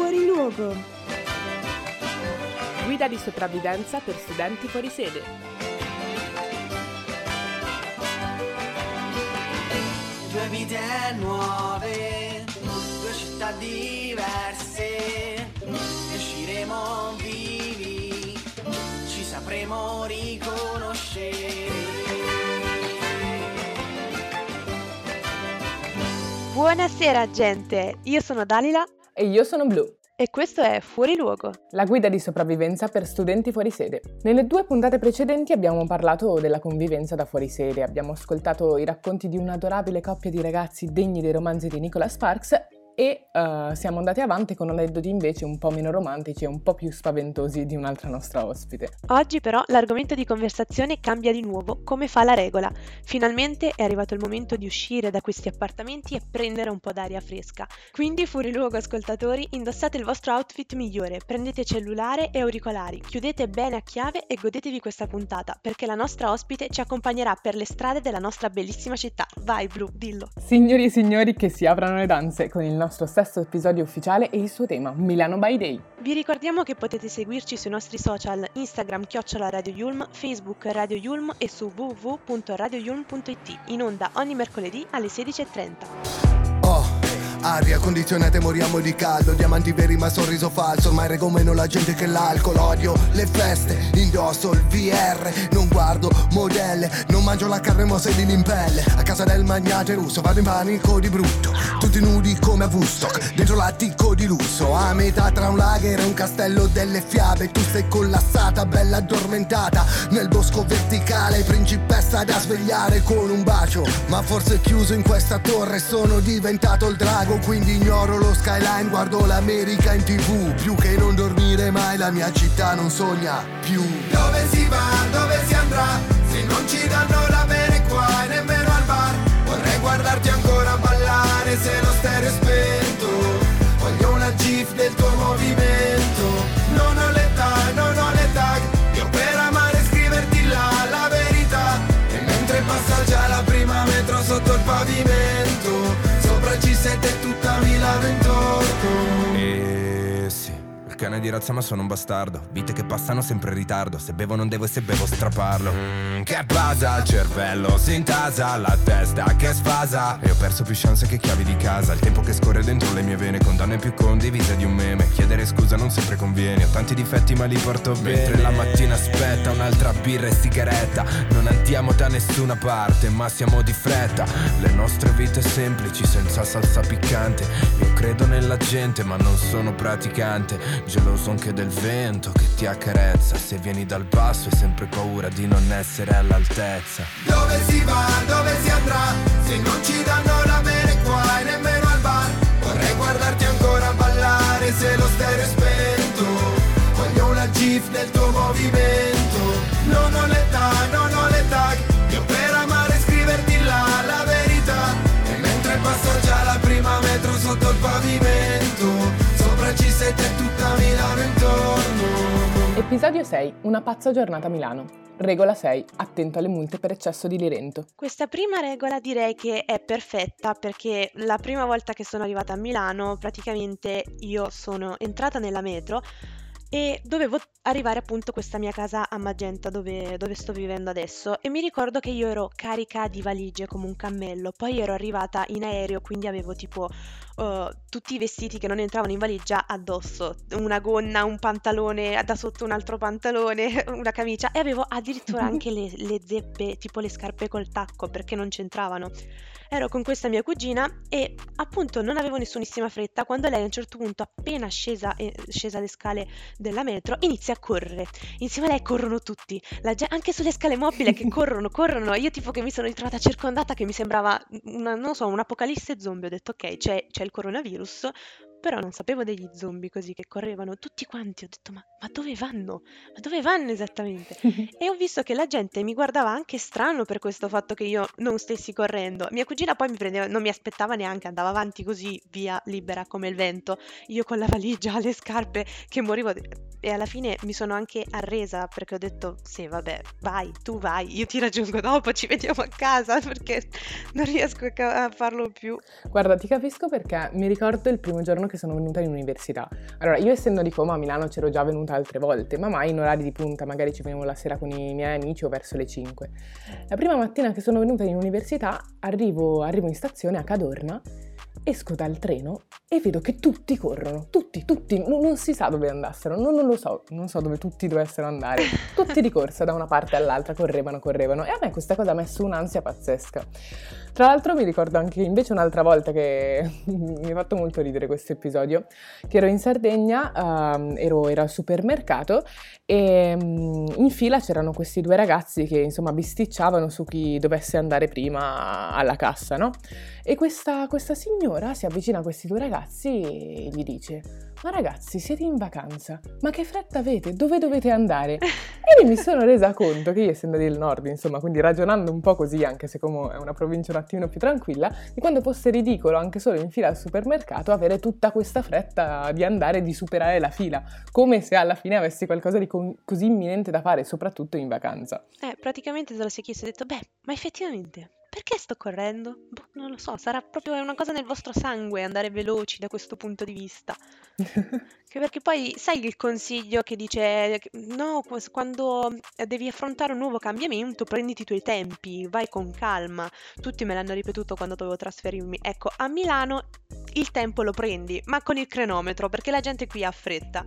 Fuori luogo. Guida di sopravvivenza per studenti fuori sede. Due vite nuove, due città diverse, usciremo vivi, ci sapremo riconoscere. Buonasera gente, io sono Dalila E io sono Blu, e questo è Fuori Luogo. la guida di sopravvivenza per studenti fuori sede. Nelle due puntate precedenti abbiamo parlato della convivenza da fuori sede, abbiamo ascoltato i racconti di un'adorabile coppia di ragazzi degni dei romanzi di Nicholas Sparks e eh, siamo andati avanti con aneddoti invece un po' meno romantici e un po' più spaventosi di un'altra nostra ospite. Oggi però l'argomento di conversazione cambia di nuovo, come fa la regola. Finalmente è arrivato il momento di uscire da questi appartamenti e prendere un po' d'aria fresca. Quindi fuori luogo ascoltatori, indossate il vostro outfit migliore, prendete cellulare e auricolari, chiudete bene a chiave e godetevi questa puntata, perché la nostra ospite ci accompagnerà per le strade della nostra bellissima città. Vai Blu, dillo. Signori e signori che si aprono le danze con il nostro sesto episodio ufficiale e il suo tema Milano by Day. Vi ricordiamo che potete seguirci sui nostri social Instagram chiocciola Radio Yulm, Facebook Radio Yulm e su www.radioyulm.it in onda ogni mercoledì alle 16.30. Aria condizionata moriamo di caldo. Diamanti veri ma sorriso falso. Ormai rego meno la gente che l'alcol. Odio le feste, indosso il VR Non guardo modelle Non mangio la carne ma sedili in pelle. A casa del magnate russo Vado in panico di brutto. Tutti nudi come a Woodstock Dentro l'attico di lusso. A metà tra un lager e un castello delle fiabe. Tu sei collassata, bella addormentata. Nel bosco verticale Principessa da svegliare con un bacio. Ma forse chiuso in questa torre Sono diventato il drago Quindi ignoro lo skyline Guardo l'America in tv Più che non dormire mai La mia città non sogna più. Dove si va, dove si andrà? Se non ci danno da bere qua E nemmeno al bar Vorrei guardarti ancora ballare Se lo cane di razza ma sono un bastardo. Vite che passano sempre in ritardo. Se bevo non devo e se bevo straparlo. Mm, Che basa, il cervello si intasa La testa che sfasa. E ho perso più chance che chiavi di casa. Il tempo che scorre dentro le mie vene Condanne più condivise di un meme. Chiedere scusa non sempre conviene. Ho tanti difetti ma li porto bene. Mentre la mattina aspetta un'altra birra e sigaretta. Non andiamo da nessuna parte ma siamo di fretta. Le nostre vite semplici senza salsa piccante. Io credo nella gente ma non sono praticante Geloso anche del vento che ti accarezza. Se vieni dal basso hai sempre paura di non essere all'altezza. Dove si va, dove si andrà? Se non ci danno da bere qua e nemmeno al bar Vorrei guardarti ancora ballare se lo stereo è spento. Voglio una gif del tuo movimento. Non ho l'età, non ho le tag Io per amare scriverti là la verità. E mentre passa già la prima metro sotto il pavimento Sopra il C7 e tutta Milano intorno Episodio 6 Una pazza giornata a Milano. Regola 6 Attento alle multe per eccesso di lirento. Questa prima regola direi che è perfetta perché la prima volta che sono arrivata a Milano praticamente io sono entrata nella metro e dovevo arrivare appunto a questa mia casa a Magenta dove, dove sto vivendo adesso. E mi ricordo che io ero carica di valigie come un cammello, poi ero arrivata in aereo quindi avevo tipo uh, tutti i vestiti che non entravano in valigia addosso, una gonna, un pantalone, da sotto un altro pantalone, una camicia. E avevo addirittura anche le, le zeppe, tipo le scarpe col tacco perché non c'entravano. Ero con questa mia cugina e appunto non avevo nessunissima fretta quando lei a un certo punto appena scesa, eh, scesa le scale della metro inizia a correre. Insieme a lei corrono tutti, ge- anche sulle scale mobili che corrono, corrono. Io tipo che mi sono ritrovata circondata che mi sembrava, una, non so, un'apocalisse zombie. Ho detto ok, c'è, c'è il coronavirus, però non sapevo degli zombie così che correvano tutti quanti. Ho detto ma, ma dove vanno? Ma dove vanno esattamente? e ho visto che la gente mi guardava anche strano per questo fatto che io non stessi correndo. Mia cugina poi mi prendeva, non mi aspettava neanche, andava avanti così, via, libera come il vento. Io con la valigia, le scarpe, che morivo. E alla fine mi sono anche arresa perché ho detto, sì, vabbè, vai, tu vai, io ti raggiungo dopo, ci vediamo a casa perché non riesco a farlo più. Guarda, ti capisco perché mi ricordo il primo giorno che sono venuta in università. Allora, io essendo di Como a Milano c'ero già venuta altre volte, ma mai in orari di punta, magari ci venivo la sera con i miei amici o verso le 5. La prima mattina che sono venuta in università arrivo, arrivo in stazione a Cadorna Esco dal treno e vedo che tutti corrono, tutti, tutti, non, non si sa dove andassero, non, non, lo so, non so dove tutti dovessero andare, tutti di corsa da una parte all'altra, correvano, correvano e a me questa cosa ha messo un'ansia pazzesca. Tra l'altro mi ricordo anche invece un'altra volta che mi ha fatto molto ridere questo episodio, che ero in Sardegna, uh, ero, ero, al supermercato e um, in fila c'erano questi due ragazzi che insomma bisticciavano su chi dovesse andare prima alla cassa, no? E questa, questa signora si avvicina a questi due ragazzi e gli dice ma ragazzi, siete in vacanza? Ma che fretta avete? Dove dovete andare? E mi sono resa conto che io, essendo del nord, insomma, quindi ragionando un po' così, anche se come è una provincia un attimino più tranquilla, di quando fosse ridicolo, anche solo in fila al supermercato, avere tutta questa fretta di andare e di superare la fila, come se alla fine avessi qualcosa di co- così imminente da fare, soprattutto in vacanza. Eh, praticamente te lo sei chiesto e hai detto, beh, ma effettivamente, perché sto correndo? Boh, non lo so, sarà proprio una cosa nel vostro sangue andare veloci da questo punto di vista. Che perché poi sai il consiglio che dice no, quando devi affrontare un nuovo cambiamento, prenditi i tuoi tempi, vai con calma. Tutti me l'hanno ripetuto quando dovevo trasferirmi. Ecco, a Milano il tempo lo prendi, ma con il cronometro, perché la gente qui ha fretta.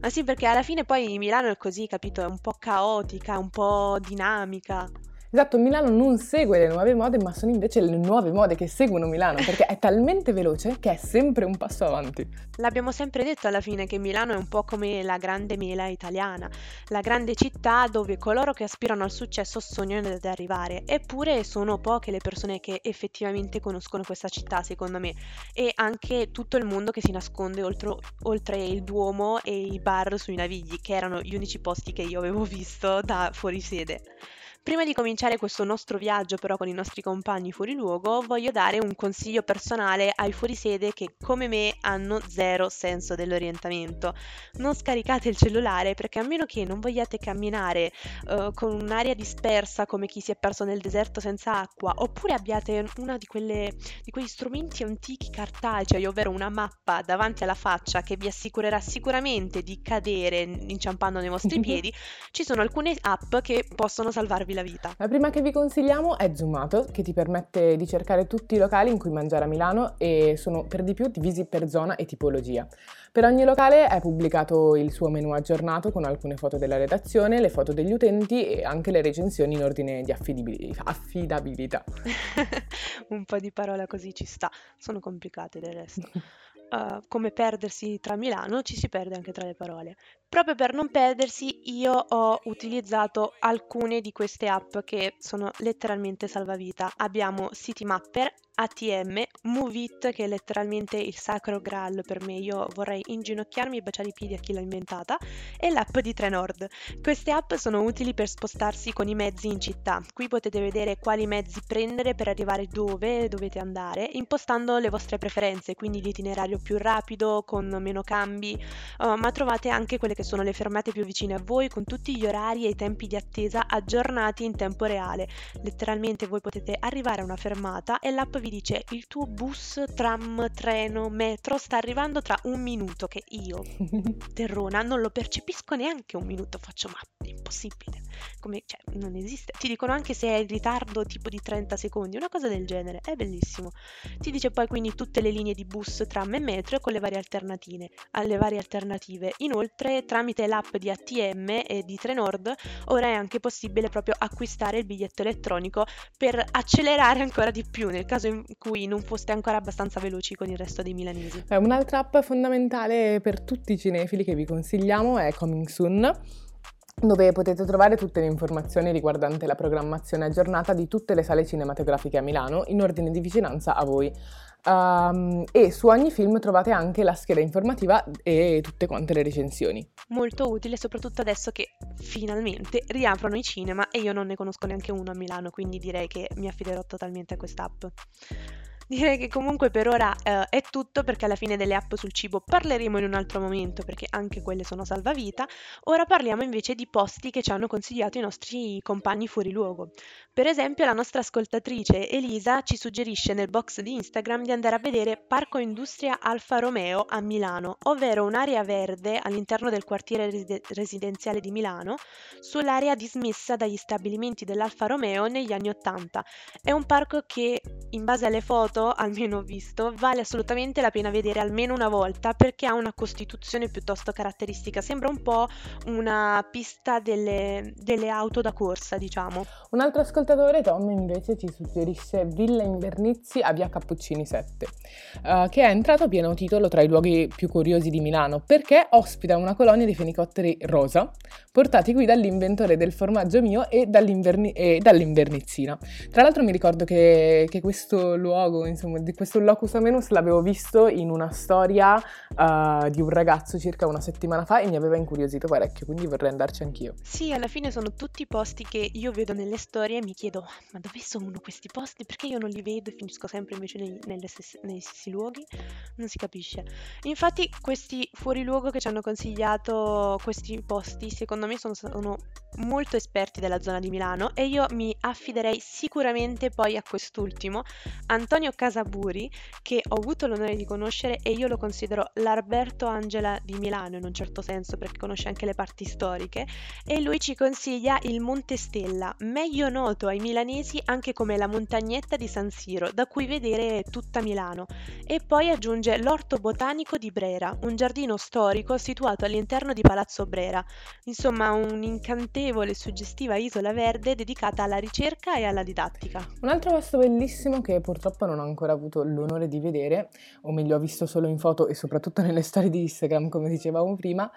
Ma sì, perché alla fine poi Milano è così, capito? È un po' caotica, un po' dinamica. Esatto, Milano non segue le nuove mode, ma sono invece le nuove mode che seguono Milano, perché è talmente veloce che è sempre un passo avanti. L'abbiamo sempre detto alla fine che Milano è un po' come la grande mela italiana, la grande città dove coloro che aspirano al successo sognano di arrivare, eppure sono poche le persone che effettivamente conoscono questa città, secondo me, e anche tutto il mondo che si nasconde oltre, oltre il Duomo e i bar sui Navigli, che erano gli unici posti che io avevo visto da fuori sede. Prima di cominciare questo nostro viaggio però con i nostri compagni fuori luogo, voglio dare un consiglio personale ai fuorisede che come me hanno zero senso dell'orientamento. Non scaricate il cellulare perché a meno che non vogliate camminare uh, con un'aria dispersa come chi si è perso nel deserto senza acqua, oppure abbiate uno di, di quegli strumenti antichi cartacei, ovvero una mappa davanti alla faccia che vi assicurerà sicuramente di cadere inciampando nei vostri piedi, ci sono alcune app che possono salvarvi cambiarvi la vita. La prima che vi consigliamo è Zoomato, che ti permette di cercare tutti i locali in cui mangiare a Milano e sono per di più divisi per zona e tipologia. Per ogni locale è pubblicato il suo menu aggiornato con alcune foto della redazione, le foto degli utenti e anche le recensioni in ordine di affidabilità. Un po' di parola così ci sta, sono complicate del resto. Uh, come perdersi tra Milano, ci si perde anche tra le parole. Proprio per non perdersi, io ho utilizzato alcune di queste app che sono letteralmente salvavita. Abbiamo Citymapper, ATM, Movit, che è letteralmente il sacro graal per me. Io vorrei inginocchiarmi e baciare i piedi a chi l'ha inventata, e l'app di Trenord. Queste app sono utili per spostarsi con i mezzi in città. Qui potete vedere quali mezzi prendere per arrivare dove dovete andare, impostando le vostre preferenze, quindi l'itinerario più rapido, con meno cambi, uh, ma trovate anche quelle che che sono le fermate più vicine a voi con tutti gli orari e i tempi di attesa aggiornati in tempo reale. Letteralmente voi potete arrivare a una fermata e l'app vi dice il tuo bus, tram, treno, metro sta arrivando tra un minuto che io, terrona, non lo percepisco neanche un minuto, faccio ma è impossibile. Come, cioè, non esiste. Ti dicono anche se è in ritardo tipo di 30 secondi, una cosa del genere, è bellissimo. Ti dice poi quindi tutte le linee di bus, tram e metro con le varie alternative. Alle varie alternative. Inoltre tramite l'app di ATM e di Trenord ora è anche possibile proprio acquistare il biglietto elettronico per accelerare ancora di più nel caso in cui non foste ancora abbastanza veloci con il resto dei milanesi. Un'altra app fondamentale per tutti i cinefili che vi consigliamo è Coming Soon dove potete trovare tutte le informazioni riguardanti la programmazione aggiornata di tutte le sale cinematografiche a Milano in ordine di vicinanza a voi. Um, e su ogni film trovate anche la scheda informativa e tutte quante le recensioni. Molto utile, soprattutto adesso che finalmente riaprono i cinema e io non ne conosco neanche uno a Milano, quindi direi che mi affiderò totalmente a quest'app. Direi che comunque per ora eh, è tutto perché alla fine delle app sul cibo parleremo in un altro momento perché anche quelle sono salvavita. Ora parliamo invece di posti che ci hanno consigliato i nostri compagni fuori luogo. Per esempio, la nostra ascoltatrice Elisa ci suggerisce nel box di Instagram di andare a vedere Parco Industria Alfa Romeo a Milano, ovvero un'area verde all'interno del quartiere reside- residenziale di Milano, sull'area dismessa dagli stabilimenti dell'Alfa Romeo negli anni Ottanta. È un parco che, in base alle foto, almeno visto, vale assolutamente la pena vedere almeno una volta perché ha una costituzione piuttosto caratteristica. Sembra un po' una pista delle, delle auto da corsa, diciamo. Un altro ascoltatore, Tom, invece ci suggerisce Villa Invernizzi a via Cappuccini 7, uh, eh, che è entrato a pieno titolo tra i luoghi più curiosi di Milano perché ospita una colonia di fenicotteri rosa, portati qui dall'inventore del formaggio mio e, dall'inverni- e dall'invernizzina. Tra l'altro mi ricordo che, che, questo luogo, insomma, di questo locus amenus l'avevo visto in una storia uh, di un ragazzo circa una settimana fa e mi aveva incuriosito parecchio, quindi vorrei andarci anch'io. Sì, alla fine sono tutti posti che io vedo nelle storie e mi chiedo, ma dove sono questi posti? Perché io non li vedo e finisco sempre invece nei, stesse, nei stessi luoghi? Non si capisce. Infatti questi fuoriluogo che ci hanno consigliato questi posti, secondo me sono, sono molto esperti della zona di Milano e io mi affiderei sicuramente poi a quest'ultimo, Antonio Casaburi, che ho avuto l'onore di conoscere e io lo considero l'Alberto Angela di Milano in un certo senso perché conosce anche le parti storiche e lui ci consiglia il Monte Stella, meglio noto ai milanesi anche come la montagnetta di San Siro, da cui vedere tutta Milano, e poi aggiunge l'Orto Botanico di Brera, un giardino storico situato all'interno di Palazzo Brera, insomma un'incantevole e suggestiva isola verde dedicata alla ricerca e alla didattica. Un altro posto bellissimo che purtroppo non ho ancora avuto l'onore di vedere, o meglio ho visto solo in foto e soprattutto nelle storie di Instagram come dicevamo prima,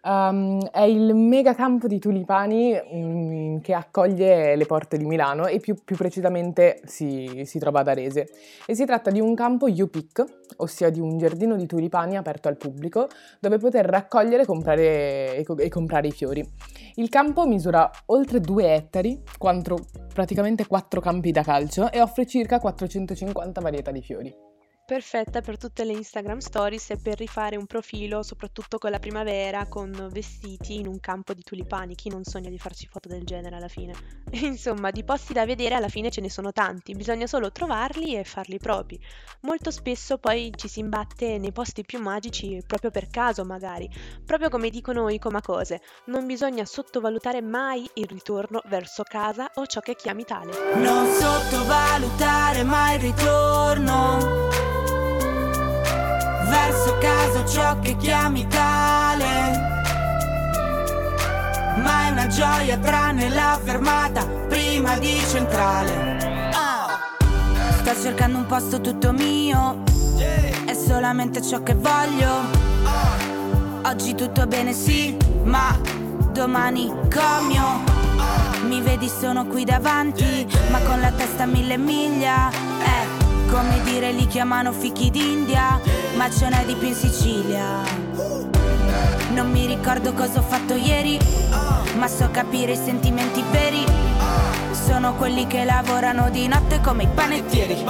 Um, è il mega campo di tulipani um, che accoglie le porte di Milano e più, più precisamente si, si, trova ad Arese. E si tratta di un campo UPIC, ossia di un giardino di tulipani aperto al pubblico dove poter raccogliere comprare, e, e comprare i fiori. Il campo misura oltre 2 ettari, quanto praticamente 4 campi da calcio e offre circa 450 varietà di fiori perfetta per tutte le Instagram stories e per rifare un profilo, soprattutto con la primavera, con vestiti in un campo di tulipani. Chi non sogna di farci foto del genere alla fine? Insomma, di posti da vedere alla fine ce ne sono tanti, bisogna solo trovarli e farli propri. Molto spesso poi ci si imbatte nei posti più magici proprio per caso, magari. Proprio come dicono i comacose, non bisogna sottovalutare mai il ritorno verso casa o ciò che chiami tale. Non sottovalutare mai il ritorno verso casa ciò che chiami tale. Ma è una gioia tranne la fermata prima di centrale. Oh. Sto cercando un posto tutto mio, è solamente ciò che voglio. Oggi tutto bene sì, ma domani comio. Mi vedi sono qui davanti, ma con la testa mille miglia. Eh come dire li chiamano fichi d'India, ma ce n'è di più in Sicilia. Non mi ricordo cosa ho fatto ieri, ma so capire i sentimenti veri. Sono quelli che lavorano di notte come i panettieri.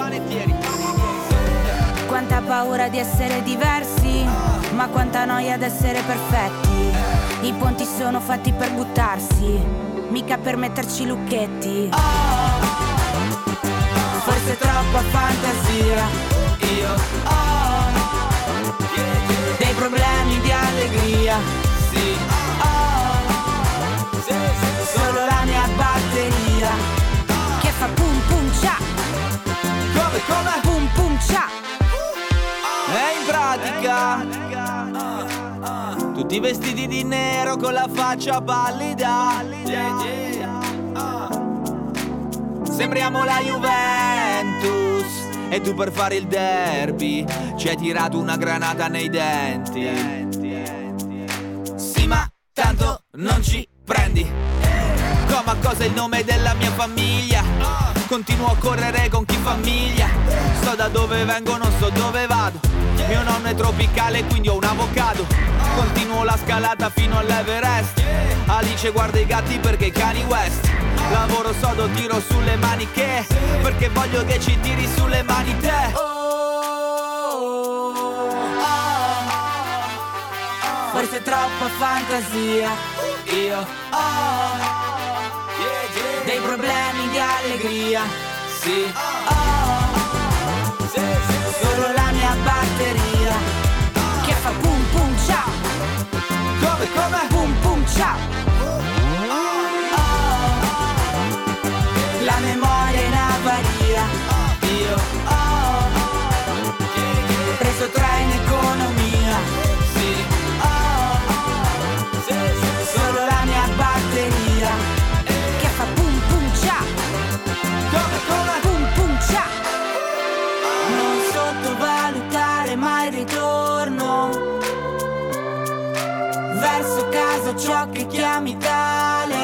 Quanta paura di essere diversi, ma quanta noia di essere perfetti. I ponti sono fatti per buttarsi, mica per metterci lucchetti. Oh forse troppa fantasia. Io ho dei problemi di allegria. Sì, ho solo la mia batteria. Che fa pum pum cia Come, come? Pum pum cia E in pratica. Tutti vestiti di nero con la faccia pallida. Yeah, yeah. Sembriamo la Juventus. E tu per fare il derby Ci hai tirato una granata nei denti. Sì ma tanto non ci prendi. Come a cosa il nome della mia famiglia? Continuo a correre con chi famiglia. So da dove vengo, non so dove vado. Mio nonno è tropicale quindi ho un avocado. Continuo la scalata fino all'Everest. Alice guarda i gatti perché i cani West. Lavoro sodo, tiro sulle maniche Perché voglio che ci tiri sulle mani te. Forse troppa fantasia. Io oh, dei problemi di allegria. Sì, oh, oh, solo la mia batteria. Che fa pum pum ciao. Come, come? Pum pum ciao. Verso casa ciò che chiami tale.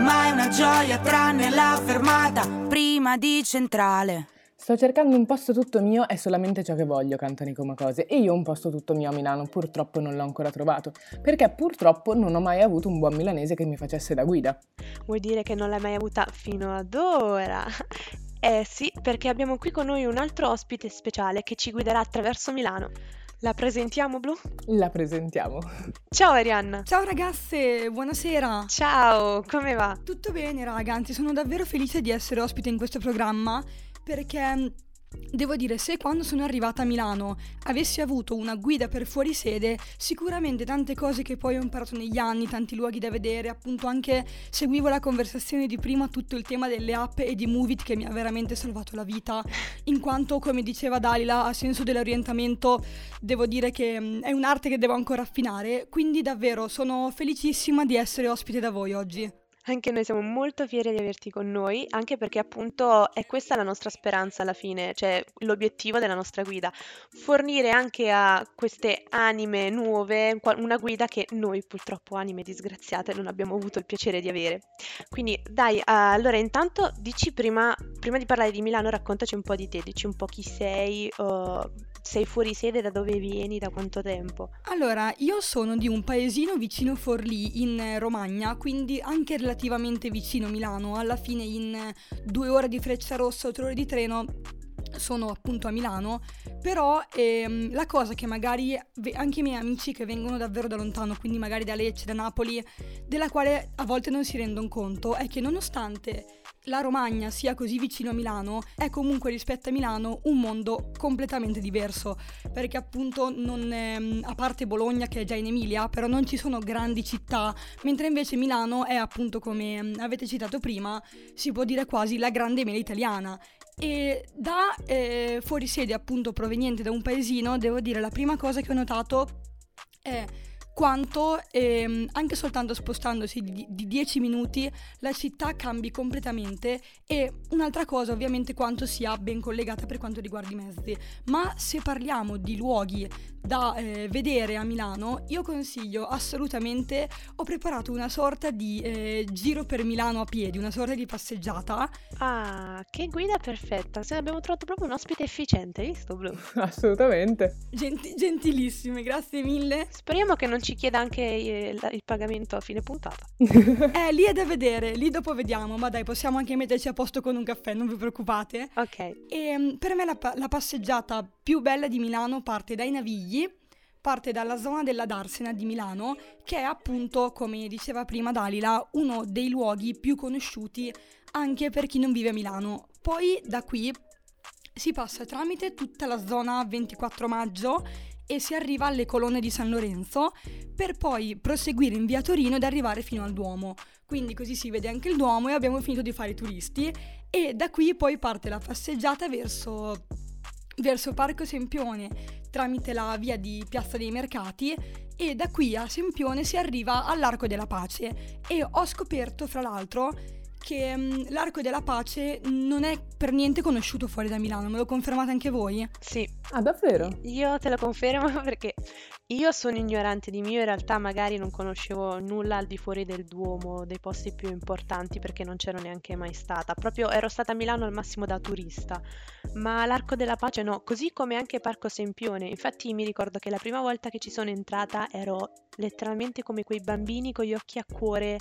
Ma è una gioia tranne la fermata prima di centrale. Sto cercando un posto tutto mio, è solamente ciò che voglio, canta Nico Macose. E io un posto tutto mio a Milano purtroppo non l'ho ancora trovato, perché purtroppo non ho mai avuto un buon milanese che mi facesse da guida. Vuoi dire che non l'hai mai avuta fino ad ora? Eh sì, perché abbiamo qui con noi un altro ospite speciale che ci guiderà attraverso Milano. La presentiamo, Blu? La presentiamo. Ciao Arianna! Ciao ragazze, buonasera. Ciao, come va? Tutto bene, raga, anzi sono davvero felice di essere ospite in questo programma perché devo dire, se quando sono arrivata a Milano avessi avuto una guida per fuori sede, sicuramente tante cose che poi ho imparato negli anni, tanti luoghi da vedere, appunto anche seguivo la conversazione di prima, tutto il tema delle app e di Movit che mi ha veramente salvato la vita, in quanto come diceva Dalila, a senso dell'orientamento devo dire che mh, è un'arte che devo ancora affinare, quindi davvero sono felicissima di essere ospite da voi oggi. Anche noi siamo molto fieri di averti con noi, anche perché appunto è questa la nostra speranza alla fine, cioè l'obiettivo della nostra guida, fornire anche a queste anime nuove una guida che noi purtroppo anime disgraziate non abbiamo avuto il piacere di avere. Quindi dai, allora intanto dici prima, prima di parlare di Milano, raccontaci un po' di te, dici un po' chi sei, eh, sei fuori sede, da dove vieni, da quanto tempo. Allora, io sono di un paesino vicino Forlì, in eh, Romagna, quindi anche relativamente vicino Milano. Alla fine in eh, due ore di freccia rossa o tre ore di treno sono appunto a Milano, però ehm, la cosa che magari anche i miei amici che vengono davvero da lontano, quindi magari da Lecce, da Napoli, della quale a volte non si rendono conto, è che nonostante la Romagna sia così vicino a Milano, è comunque rispetto a Milano un mondo completamente diverso, perché appunto non, ehm, a parte Bologna che è già in Emilia, però non ci sono grandi città, mentre invece Milano è appunto come avete citato prima, si può dire quasi la grande mela italiana. E da eh, fuori sede appunto proveniente da un paesino, devo dire la prima cosa che ho notato è quanto ehm, anche soltanto spostandosi di, di 10 minuti la città cambi completamente e un'altra cosa ovviamente quanto sia ben collegata per quanto riguarda i mezzi. Ma se parliamo di luoghi da eh, vedere a Milano, io consiglio assolutamente, ho preparato una sorta di eh, giro per Milano a piedi, una sorta di passeggiata. Ah, che guida perfetta! Se abbiamo trovato proprio un ospite efficiente, hai visto Blu? Assolutamente. Genti- gentilissime, grazie mille. Speriamo che non ci chieda anche eh, il, il pagamento a fine puntata. Eh, lì è da vedere, lì dopo vediamo, ma dai, possiamo anche metterci a posto con un caffè, non vi preoccupate. Ok. E mm, per me la, la passeggiata più bella di Milano parte dai Navigli, parte dalla zona della Darsena di Milano, che è appunto, come diceva prima Dalila, uno dei luoghi più conosciuti anche per chi non vive a Milano. Poi da qui si passa tramite tutta la zona 24 maggio e si arriva alle colonne di San Lorenzo per poi proseguire in via Torino ed arrivare fino al Duomo. Quindi così si vede anche il Duomo e abbiamo finito di fare i turisti e da qui poi parte la passeggiata verso, verso Parco Sempione tramite la via di Piazza dei Mercati e da qui a Sempione si arriva all'Arco della Pace e ho scoperto fra l'altro che mm, l'Arco della Pace non è per niente conosciuto fuori da Milano, me lo confermate anche voi? Sì, Ah, davvero? io te lo confermo perché io sono ignorante di mio, in realtà magari non conoscevo nulla al di fuori del Duomo, dei posti più importanti perché non c'ero neanche mai stata. Proprio ero stata a Milano al massimo da turista, ma l'Arco della Pace no, così come anche Parco Sempione. Infatti mi ricordo che la prima volta che ci sono entrata ero letteralmente come quei bambini con gli occhi a cuore,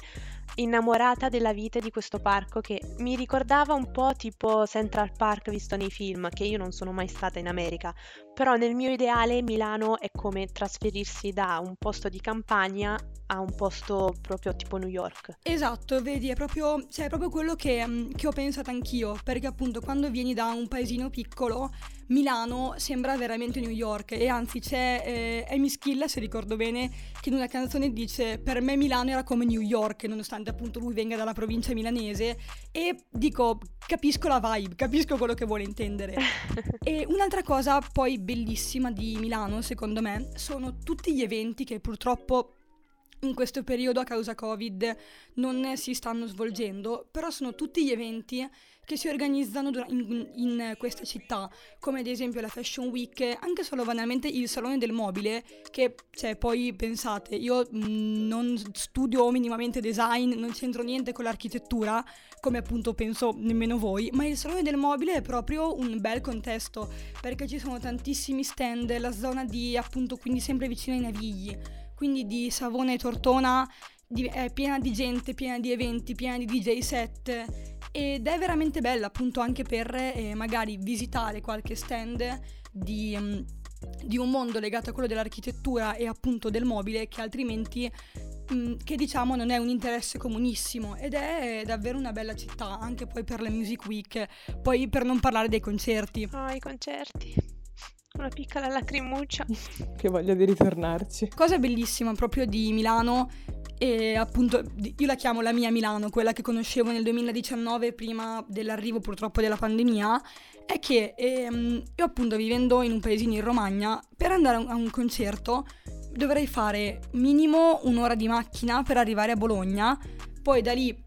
innamorata della vita e di questo parco che mi ricordava un po' tipo Central Park visto nei film, che io non sono mai stata in America, però nel mio ideale Milano è come trasferirsi da un posto di campagna a un posto proprio tipo New York. Esatto, vedi, è proprio, cioè, è proprio quello che, mm, che ho pensato anch'io, perché appunto quando vieni da un paesino piccolo, Milano sembra veramente New York e anzi c'è eh, Amy Schilla, se ricordo bene, che in una canzone dice per me Milano era come New York, nonostante appunto lui venga dalla provincia milanese e dico capisco la vibe, capisco quello che vuole intendere. e un'altra cosa poi bellissima di Milano, secondo me, sono tutti gli eventi che purtroppo in questo periodo a causa Covid non si stanno svolgendo, però sono tutti gli eventi che si organizzano in, in, questa città, come ad esempio la Fashion Week, anche solo banalmente il Salone del Mobile, che cioè, poi pensate, io mm, non studio minimamente design, non c'entro niente con l'architettura, come appunto penso nemmeno voi, ma il Salone del Mobile è proprio un bel contesto, perché ci sono tantissimi stand, la zona di appunto quindi sempre vicino ai Navigli quindi di Savona e Tortona di, è piena di gente, piena di eventi, piena di DJ set. Ed è veramente bella appunto anche per eh, magari visitare qualche stand di, um, di, un mondo legato a quello dell'architettura e appunto del mobile che altrimenti um, che diciamo non è un interesse comunissimo. Ed è davvero una bella città anche poi per le Music Week, poi per non parlare dei concerti. Oh, i concerti una piccola lacrimuccia. che voglia di ritornarci. Cosa bellissima proprio di Milano e appunto io la chiamo la mia Milano, quella che conoscevo nel 2019 prima dell'arrivo purtroppo della pandemia, è che ehm, io appunto vivendo in un paesino in Romagna, per andare a un concerto dovrei fare minimo un'ora di macchina per arrivare a Bologna, poi da lì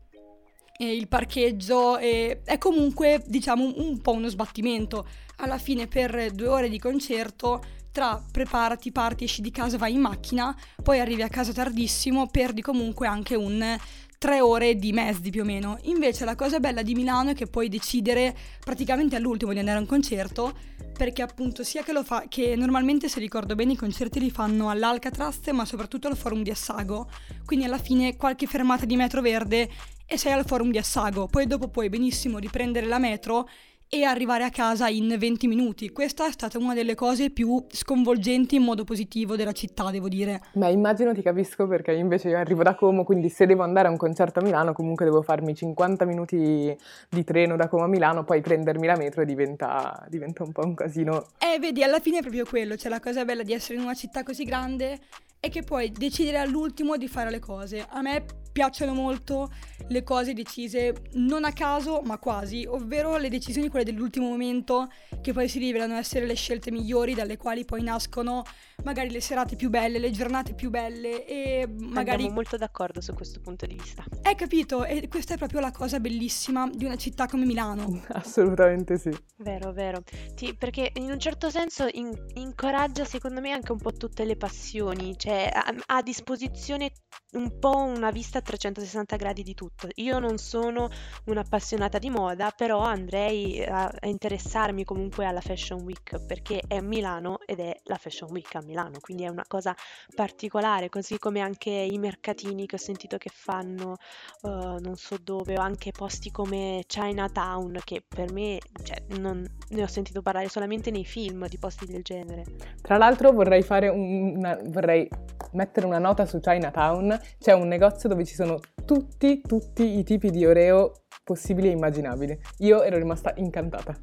eh, il parcheggio eh, è comunque diciamo un, un po' uno sbattimento. Alla fine per due ore di concerto tra preparati, parti, esci di casa, vai in macchina, poi arrivi a casa tardissimo, perdi comunque anche un tre ore di mezzi più o meno. Invece la cosa bella di Milano è che puoi decidere praticamente all'ultimo di andare a un concerto, perché appunto sia che lo fa, che normalmente se ricordo bene i concerti li fanno all'Alcatraz, ma soprattutto al Forum di Assago, quindi alla fine qualche fermata di metro verde e sei al Forum di Assago, poi dopo puoi benissimo riprendere la metro e arrivare a casa in 20 minuti. Questa è stata una delle cose più sconvolgenti in modo positivo della città, devo dire. Ma immagino ti capisco perché invece io arrivo da Como, quindi se devo andare a un concerto a Milano comunque devo farmi 50 minuti di treno da Como a Milano, poi prendermi la metro e diventa, diventa un po' un casino. Eh, vedi, alla fine è proprio quello, c'è la cosa bella di essere in una città così grande e che puoi decidere all'ultimo di fare le cose. A me piacciono molto le cose decise non a caso, ma quasi, ovvero le decisioni quelle dell'ultimo momento che poi si rivelano essere le scelte migliori dalle quali poi nascono magari le serate più belle, le giornate più belle e magari... Andiamo molto d'accordo su questo punto di vista. Hai capito? E questa è proprio la cosa bellissima di una città come Milano. Assolutamente sì. Vero, vero. Sì, perché in un certo senso in- incoraggia secondo me anche un po' tutte le passioni, cioè ha, ha a disposizione un po' una vista a 360 gradi di tutto. Io non sono un'appassionata di moda, però andrei a, a interessarmi comunque alla Fashion Week perché è a Milano ed è la Fashion Week a Milano, quindi è una cosa particolare, così come anche i mercatini che ho sentito che fanno uh, non so dove, o anche posti come Chinatown, che per me cioè, non, ne ho sentito parlare solamente nei film di posti del genere. Tra l'altro vorrei fare una, vorrei mettere una nota su Chinatown, c'è un negozio dove ci sono tutti, tutti i tipi di Oreo possibili e immaginabili. Io ero rimasta incantata.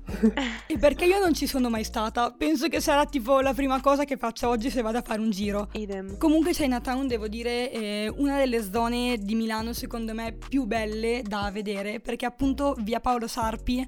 e perché io non ci sono mai stata? Penso che sarà tipo la prima cosa che faccio oggi se vado a fare un giro. Idem. Comunque Chinatown, devo dire, è una delle zone di Milano secondo me più belle da vedere perché appunto via Paolo Sarpi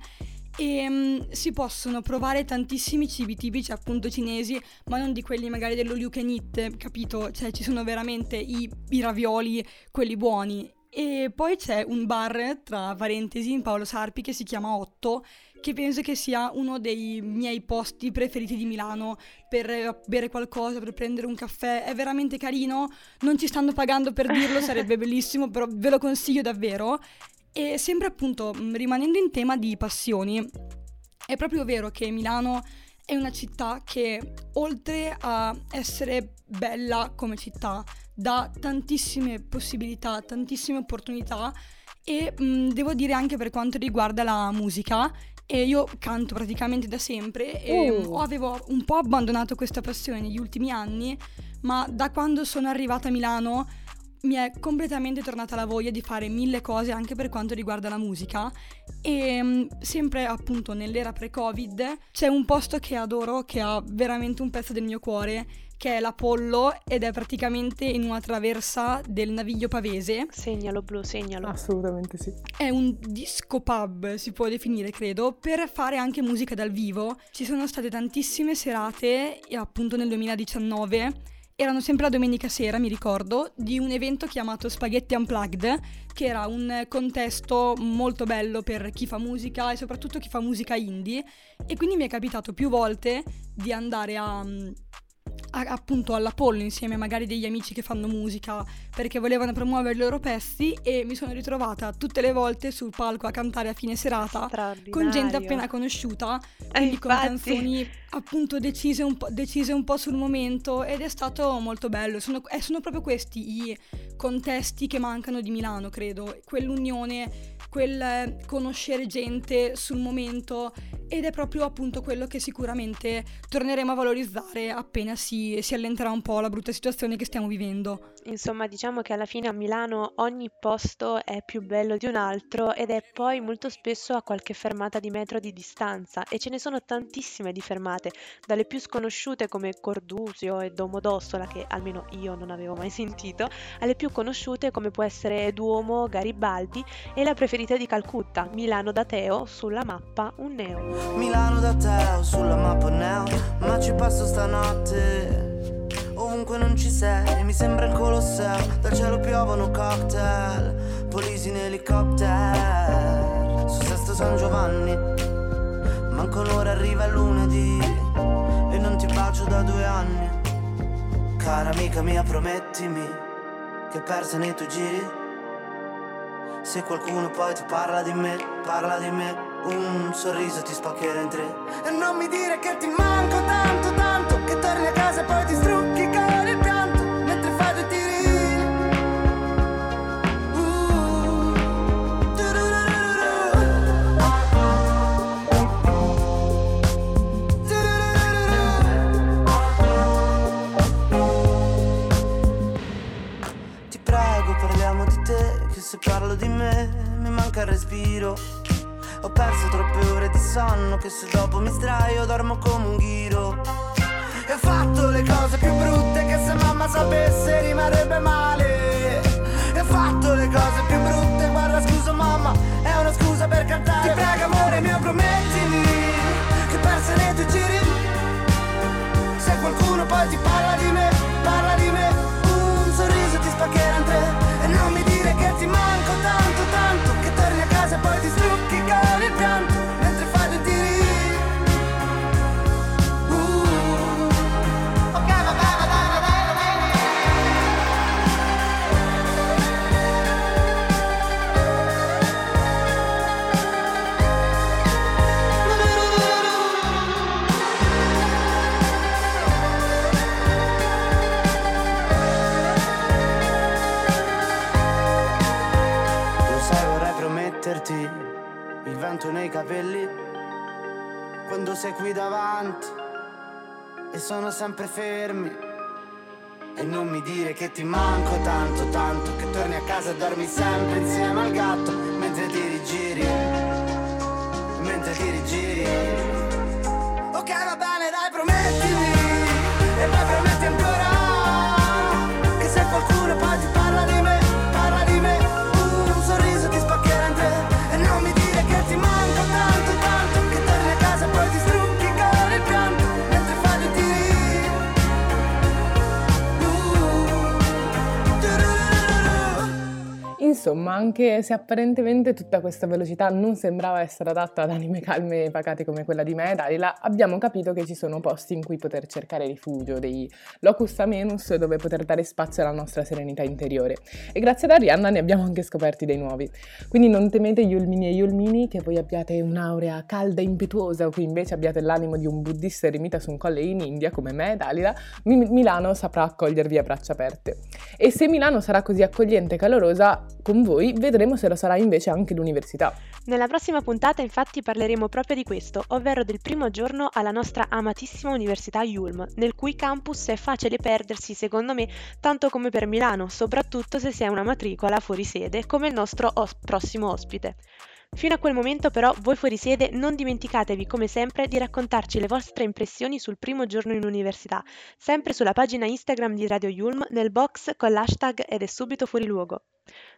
e um, si possono provare tantissimi cibi tipici appunto cinesi, ma non di quelli magari dello you can eat, capito? Cioè ci sono veramente i, i ravioli, quelli buoni. E poi c'è un bar, tra parentesi, in Paolo Sarpi che si chiama Otto, che penso che sia uno dei miei posti preferiti di Milano per bere qualcosa, per prendere un caffè. È veramente carino, non ci stanno pagando per dirlo, sarebbe bellissimo, però ve lo consiglio davvero. E sempre appunto mm, rimanendo in tema di passioni, è proprio vero che Milano è una città che oltre a essere bella come città, dà tantissime possibilità, tantissime opportunità e mh, mm, devo dire anche per quanto riguarda la musica e io canto praticamente da sempre e Uh. avevo un po' abbandonato questa passione negli ultimi anni, ma da quando sono arrivata a Milano mi è completamente tornata la voglia di fare mille cose anche per quanto riguarda la musica e mm, sempre appunto nell'era pre-covid c'è un posto che adoro che ha veramente un pezzo del mio cuore che è l'Apollo ed è praticamente in una traversa del Naviglio Pavese Segnalo blu, segnalo. Assolutamente sì. è un disco pub, si può definire, credo, per fare anche musica dal vivo. Ci sono state tantissime serate, e appunto nel 2019. Erano sempre la domenica sera, mi ricordo, di un evento chiamato Spaghetti Unplugged, che era un contesto molto bello per chi fa musica e soprattutto chi fa musica indie. E quindi mi è capitato più volte di andare a, a- appunto all'Apollo insieme magari degli amici che fanno musica perché volevano promuovere i loro pezzi e mi sono ritrovata tutte le volte sul palco a cantare a fine serata con gente appena conosciuta, quindi con infatti. canzoni appunto decise un, po', decise un po' sul momento ed è stato molto bello. Sono, eh, sono proprio questi i contesti che mancano di Milano, credo. Quell'unione, quel eh, conoscere gente sul momento ed è proprio appunto quello che sicuramente torneremo a valorizzare appena si, si allenterà un po' la brutta situazione che stiamo vivendo. Insomma, diciamo che alla fine a Milano ogni posto è più bello di un altro ed è poi molto spesso a qualche fermata di metro di distanza e ce ne sono tantissime di fermate, dalle più sconosciute come Cordusio e Domodossola che almeno io non avevo mai sentito, alle più conosciute come può essere Duomo, Garibaldi e la preferita di Calcutta, Milano da Teo, sulla mappa un neo. Milano da Teo sulla mappa neo. Ma ci passo stanotte Ovunque non ci sei. Mi sembra il Colosseo Dal cielo piovono cocktail. Polisi in elicottero. Su Sesto San Giovanni Manco un'ora arriva lunedì. E non ti bacio da due anni. Cara amica mia promettimi Che persa nei tuoi giri Se qualcuno poi ti parla di me Parla di me. Un sorriso ti spaccherà in tre. E non mi dire che ti manco tanto tanto Che torni a casa e poi ti strucchi con il pianto manca il respiro. Ho perso troppe ore di sonno che se dopo mi sdraio dormo come un ghiro. E ho fatto le cose più brutte che se mamma sapesse rimarrebbe male. E ho fatto le cose più brutte, guarda scusa mamma, è una scusa per cantare. Ti prego amore mio promettimi che perse nei tuoi giri. Se qualcuno poi ti parla di me, parla di me. Un sorriso ti spaccherà in tre E non mi dire che ti manco casa e poi sono sempre fermi. E non mi dire che ti manco tanto, tanto che torni a casa e dormi sempre insieme al gatto mentre ti rigiri, mentre ti rigiri. Ok va Insomma, anche se apparentemente tutta questa velocità non sembrava essere adatta ad anime calme e pacate come quella di me e Dalila, abbiamo capito che ci sono posti in cui poter cercare rifugio, dei locus amenus dove poter dare spazio alla nostra serenità interiore. E grazie ad Arianna ne abbiamo anche scoperti dei nuovi. Quindi non temete Yulmini e Yulmini che voi abbiate un'aurea calda e impetuosa o che invece abbiate l'animo di un buddista eremita su un colle in India come me e Dalila, Mi- Milano saprà accogliervi a braccia aperte. E se Milano sarà così accogliente e calorosa, con voi, vedremo se lo sarà invece anche l'università. Nella prossima puntata infatti parleremo proprio di questo, ovvero del primo giorno alla nostra amatissima Università Yulm, nel cui campus è facile perdersi secondo me tanto come per Milano, soprattutto se si è una matricola fuori sede come il nostro os- prossimo ospite. Fino a quel momento però voi fuori sede non dimenticatevi come sempre di raccontarci le vostre impressioni sul primo giorno in università, sempre sulla pagina Instagram di Radio Yulm nel box con l'hashtag ed è subito fuori luogo.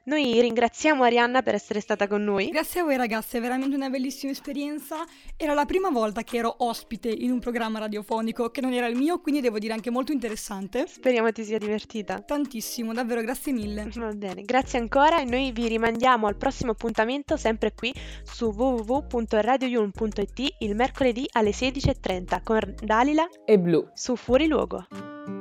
Noi ringraziamo Arianna per essere stata con noi. Grazie a voi ragazze, è veramente una bellissima esperienza. Era la prima volta che ero ospite in un programma radiofonico che non era il mio, quindi devo dire anche molto interessante. Speriamo ti sia divertita. Tantissimo, davvero, grazie mille. Va bene, grazie ancora e noi vi rimandiamo al prossimo appuntamento sempre qui su www.radioyulm.it il mercoledì alle 16.30 con Dalila e Blu su Fuori Luogo.